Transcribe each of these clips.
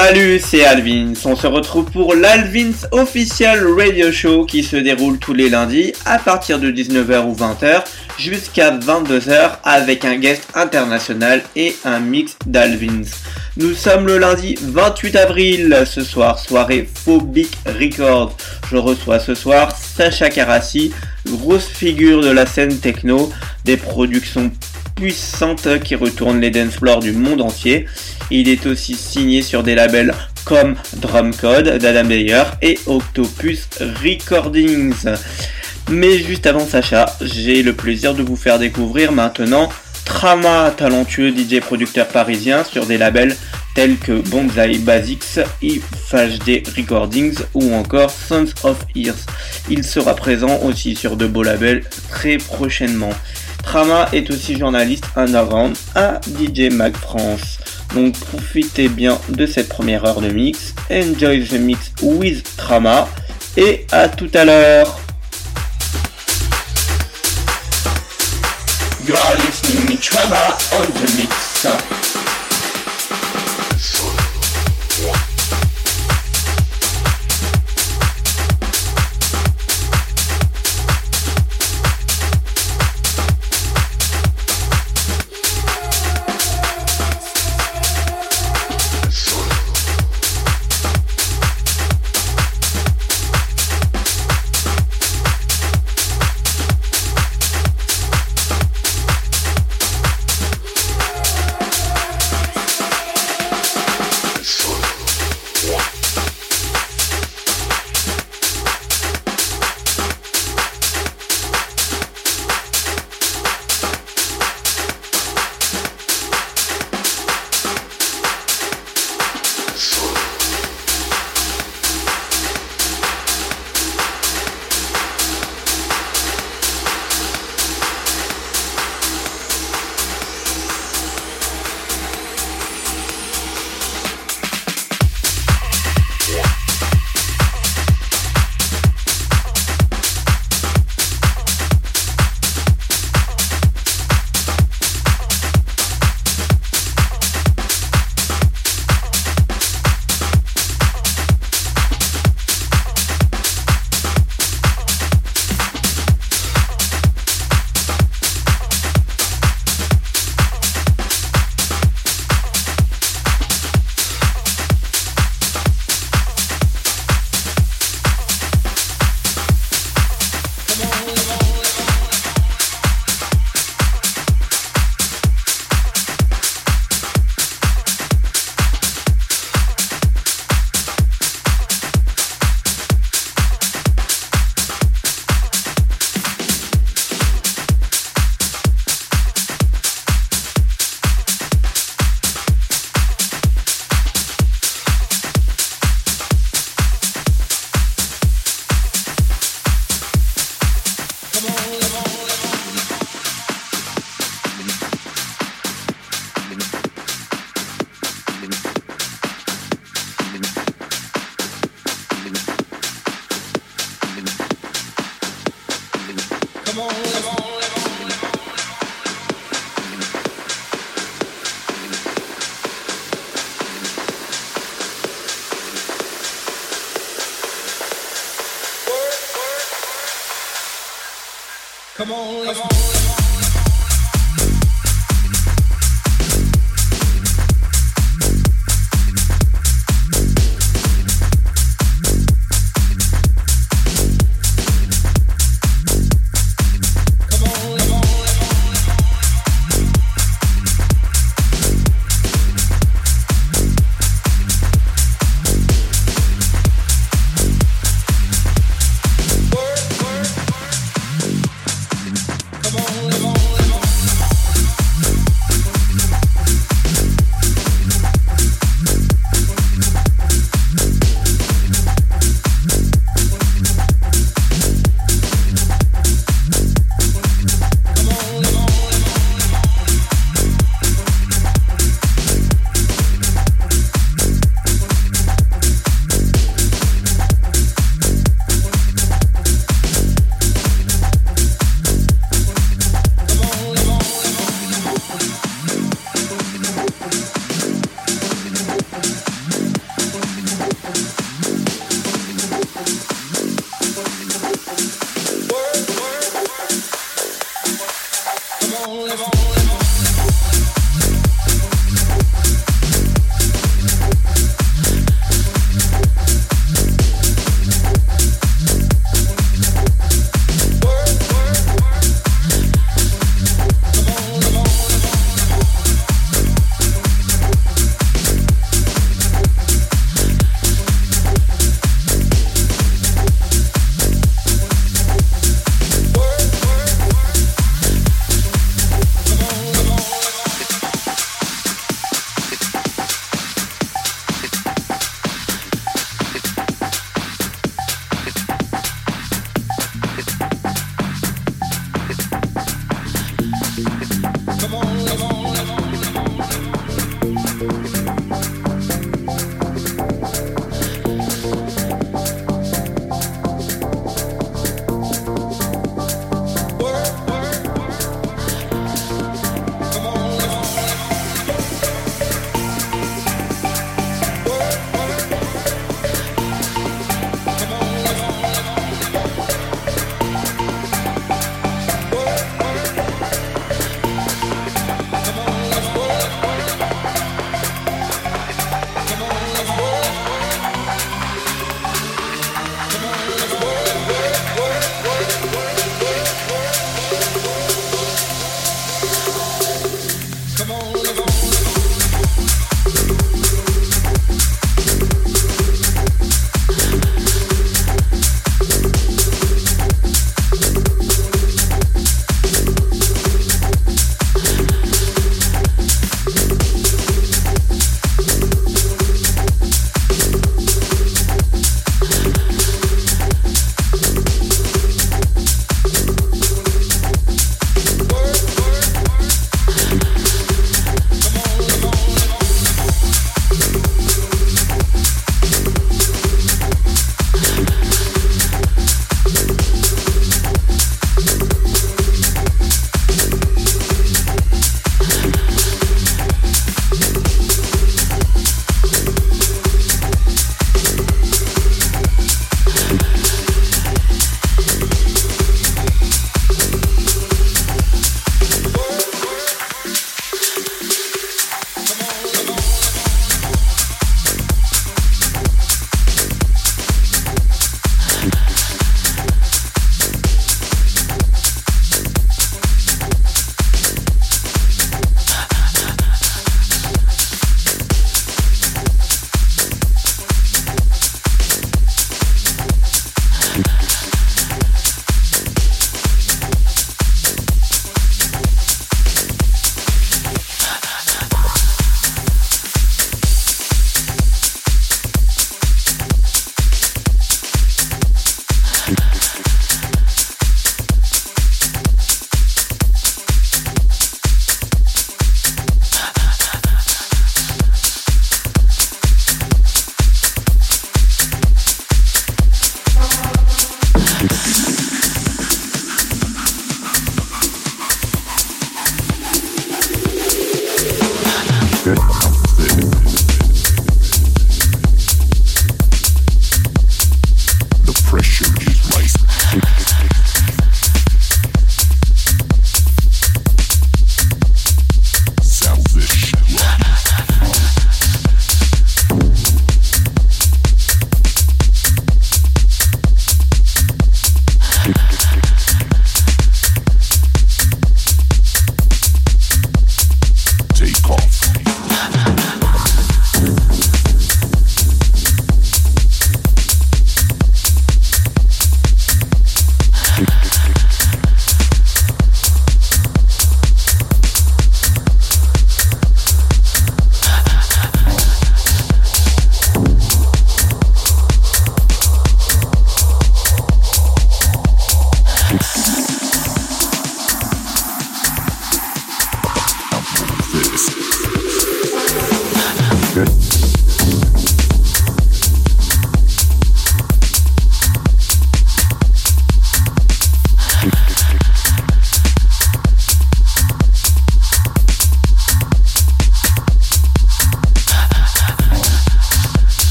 Salut, c'est Alvins. On se retrouve pour l'Alvins Official Radio Show qui se déroule tous les lundis à partir de 19h ou 20h jusqu'à 22h avec un guest international et un mix d'Alvins. Nous sommes le lundi 28 avril, ce soir, soirée Phobic Records. Je reçois ce soir Sacha Karassi, grosse figure de la scène techno, des productions puissantes qui retournent les dance floors du monde entier. Il est aussi signé sur des labels comme Drumcode d'Adam Beyer et Octopus Recordings. Mais juste avant Sacha, j'ai le plaisir de vous faire découvrir maintenant Trama, talentueux DJ producteur parisien sur des labels tels que Bonsai Basics, HD Recordings ou encore Sons of Ears. Il sera présent aussi sur de beaux labels très prochainement. Trama est aussi journaliste underground à DJ Mag France. Donc profitez bien de cette première heure de mix. Enjoy the mix with Trama. Et à tout à l'heure.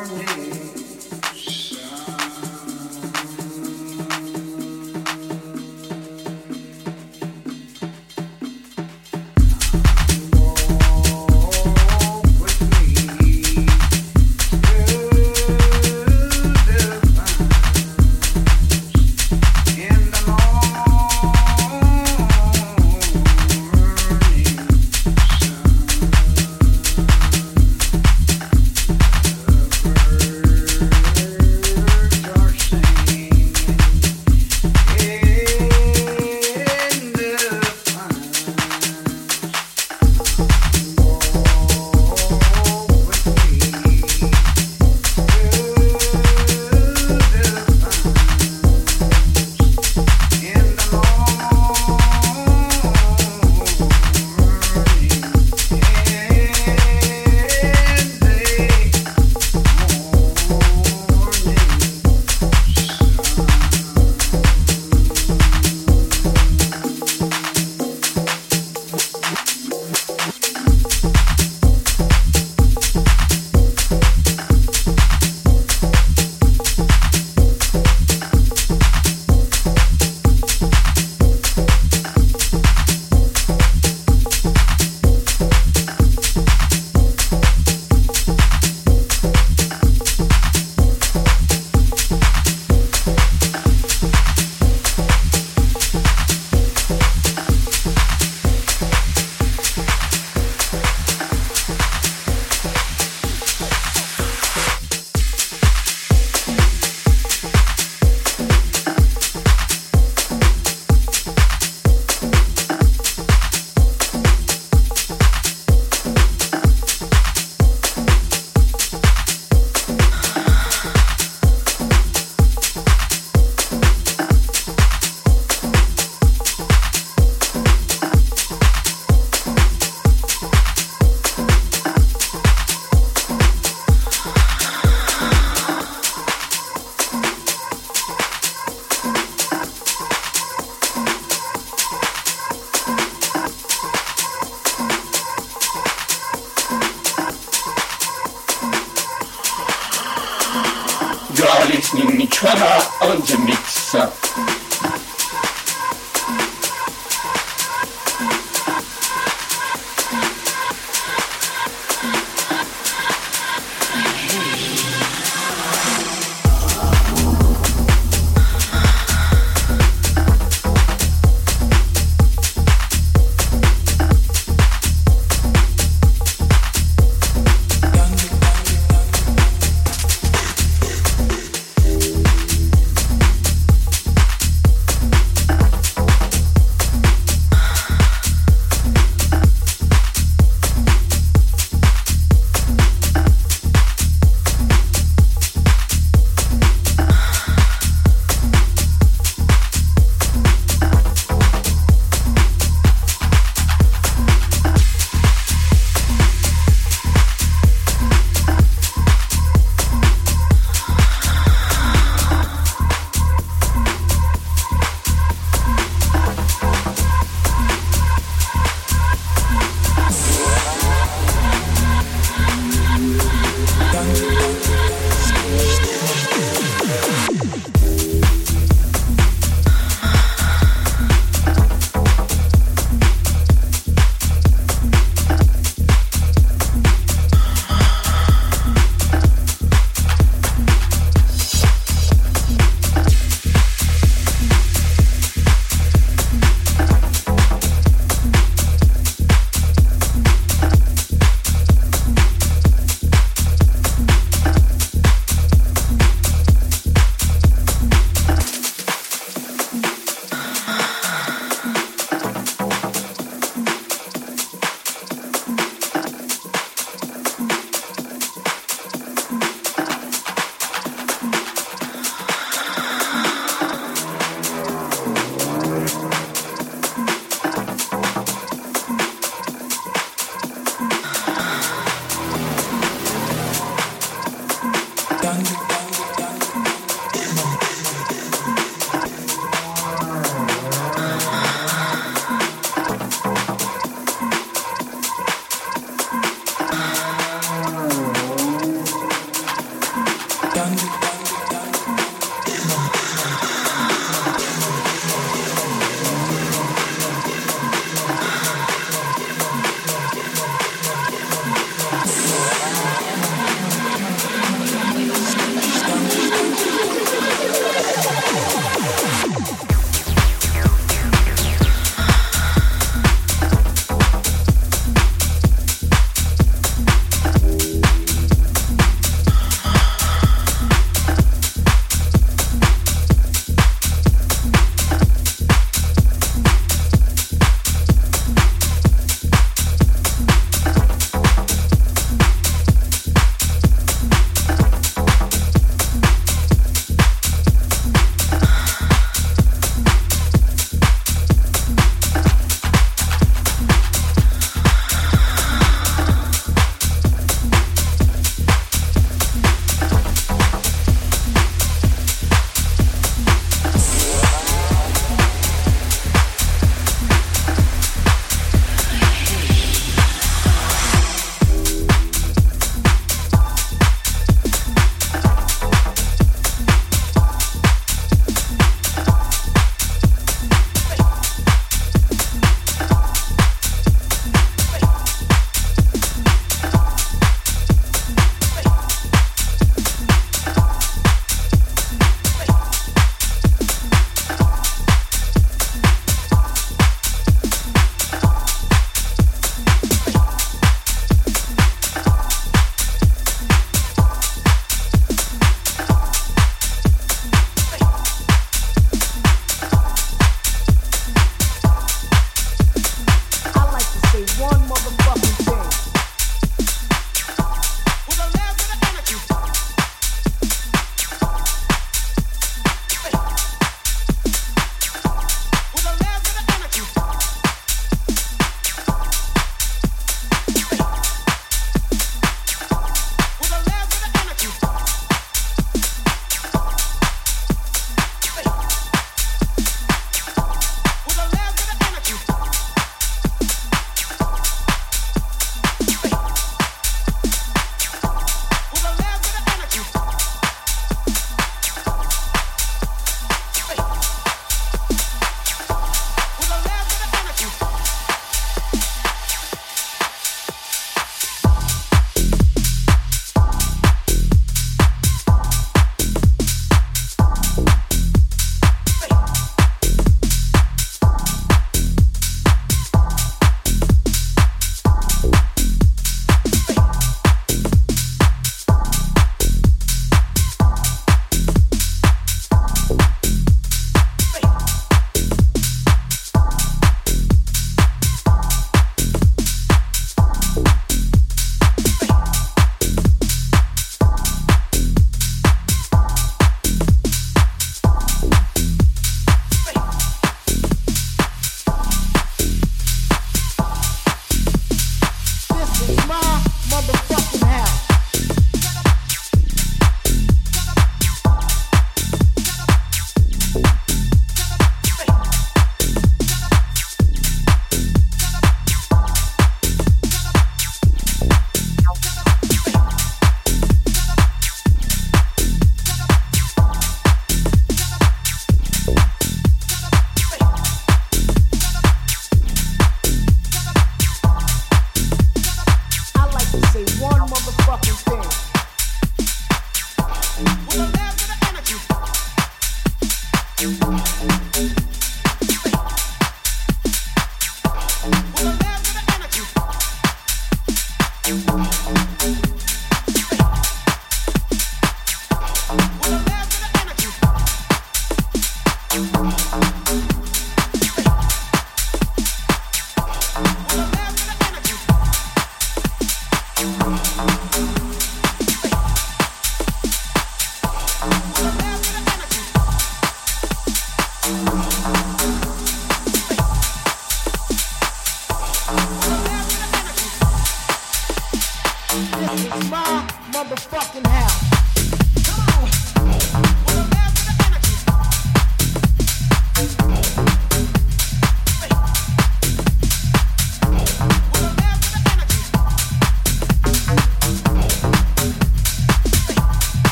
Harley.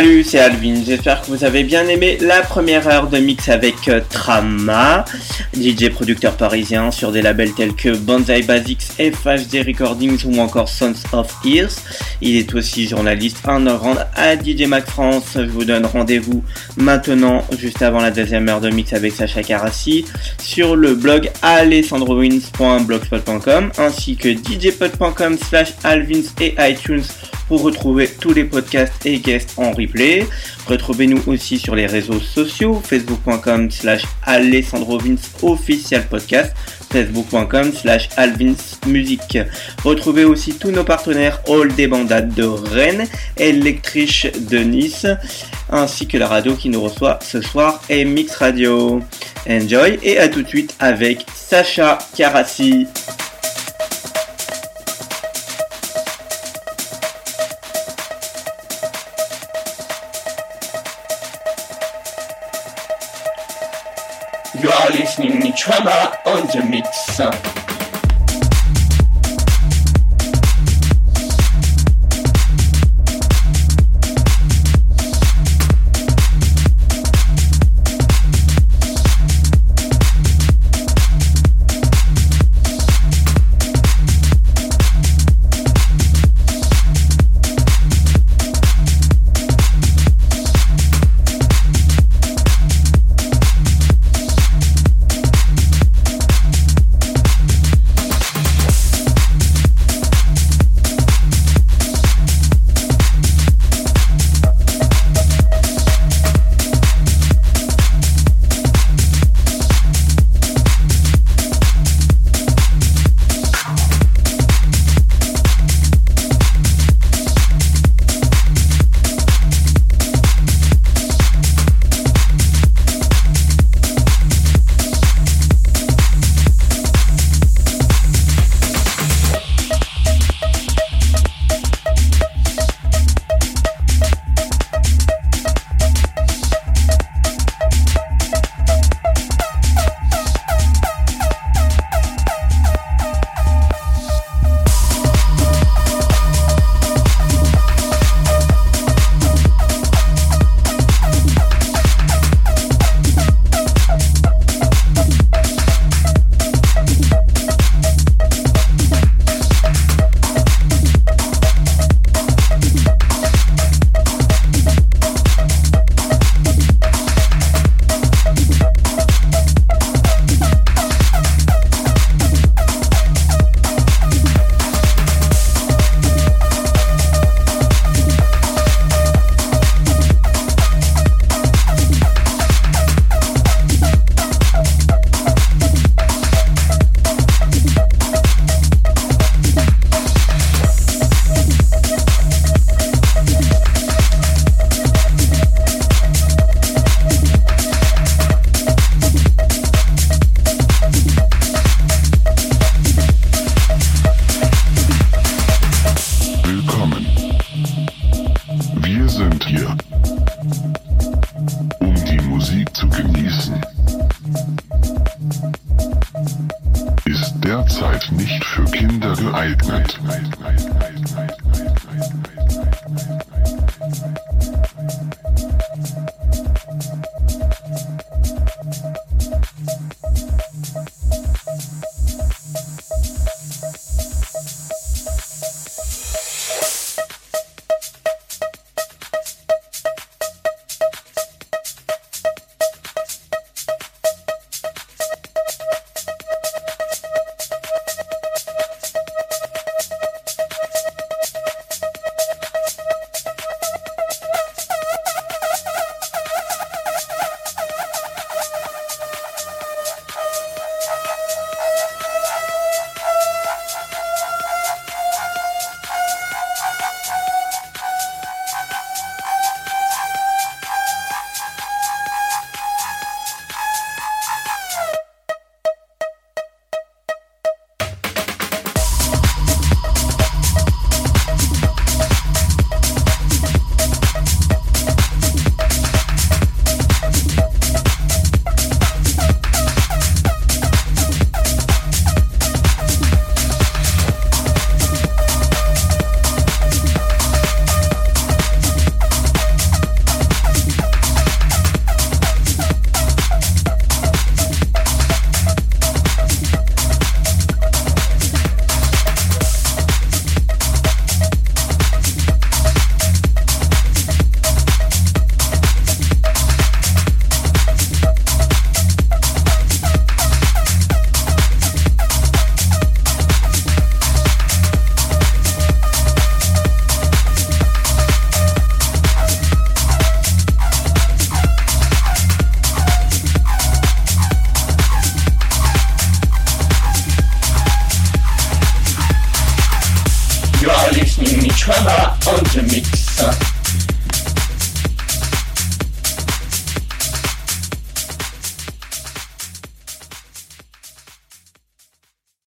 Salut, c'est Alvin. J'espère que vous avez bien aimé la première heure de mix avec euh, Trama, DJ producteur parisien sur des labels tels que Banzai Basics, FHD Recordings ou encore Sons of Ears. Il est aussi journaliste underground à DJ Mac France. Je vous donne rendez-vous maintenant, juste avant la deuxième heure de mix avec Sacha Carassi, sur le blog alessandrowins.blogspot.com ainsi que djpod.com slash alvins et iTunes pour retrouver tous les podcasts et guests en replay. Retrouvez-nous aussi sur les réseaux sociaux, facebook.com slash alessandrovins official podcast, facebook.com slash alvinsmusique. Retrouvez aussi tous nos partenaires All des Bandades de Rennes, Electriche de Nice, ainsi que la radio qui nous reçoit ce soir est Mix Radio. Enjoy et à tout de suite avec Sacha Carassi. On